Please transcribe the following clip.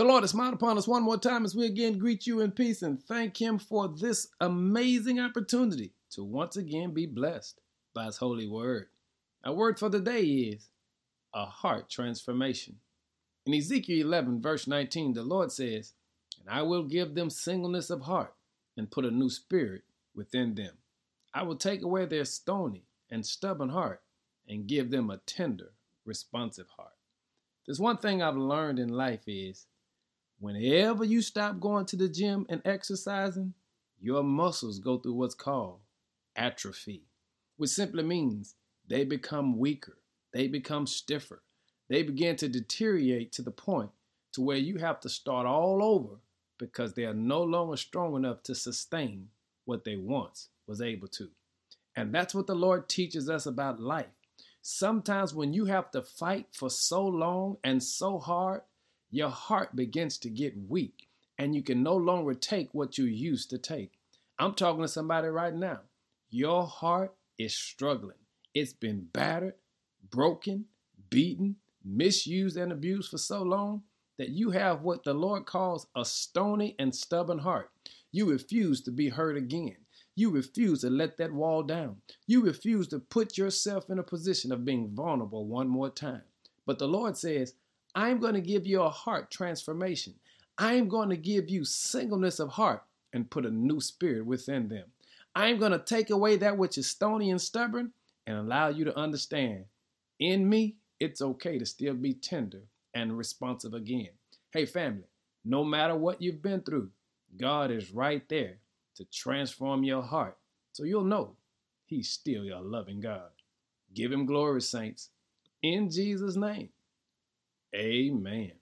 The Lord has smiled upon us one more time as we again greet you in peace and thank Him for this amazing opportunity to once again be blessed by His holy word. Our word for the day is a heart transformation. In Ezekiel 11, verse 19, the Lord says, And I will give them singleness of heart and put a new spirit within them. I will take away their stony and stubborn heart and give them a tender, responsive heart. There's one thing I've learned in life is Whenever you stop going to the gym and exercising, your muscles go through what's called atrophy, which simply means they become weaker, they become stiffer, they begin to deteriorate to the point to where you have to start all over because they are no longer strong enough to sustain what they once was able to. And that's what the Lord teaches us about life. Sometimes when you have to fight for so long and so hard, your heart begins to get weak and you can no longer take what you used to take. I'm talking to somebody right now. Your heart is struggling. It's been battered, broken, beaten, misused, and abused for so long that you have what the Lord calls a stony and stubborn heart. You refuse to be hurt again. You refuse to let that wall down. You refuse to put yourself in a position of being vulnerable one more time. But the Lord says, I'm going to give you a heart transformation. I'm going to give you singleness of heart and put a new spirit within them. I'm going to take away that which is stony and stubborn and allow you to understand in me, it's okay to still be tender and responsive again. Hey, family, no matter what you've been through, God is right there to transform your heart so you'll know He's still your loving God. Give Him glory, saints, in Jesus' name. Amen.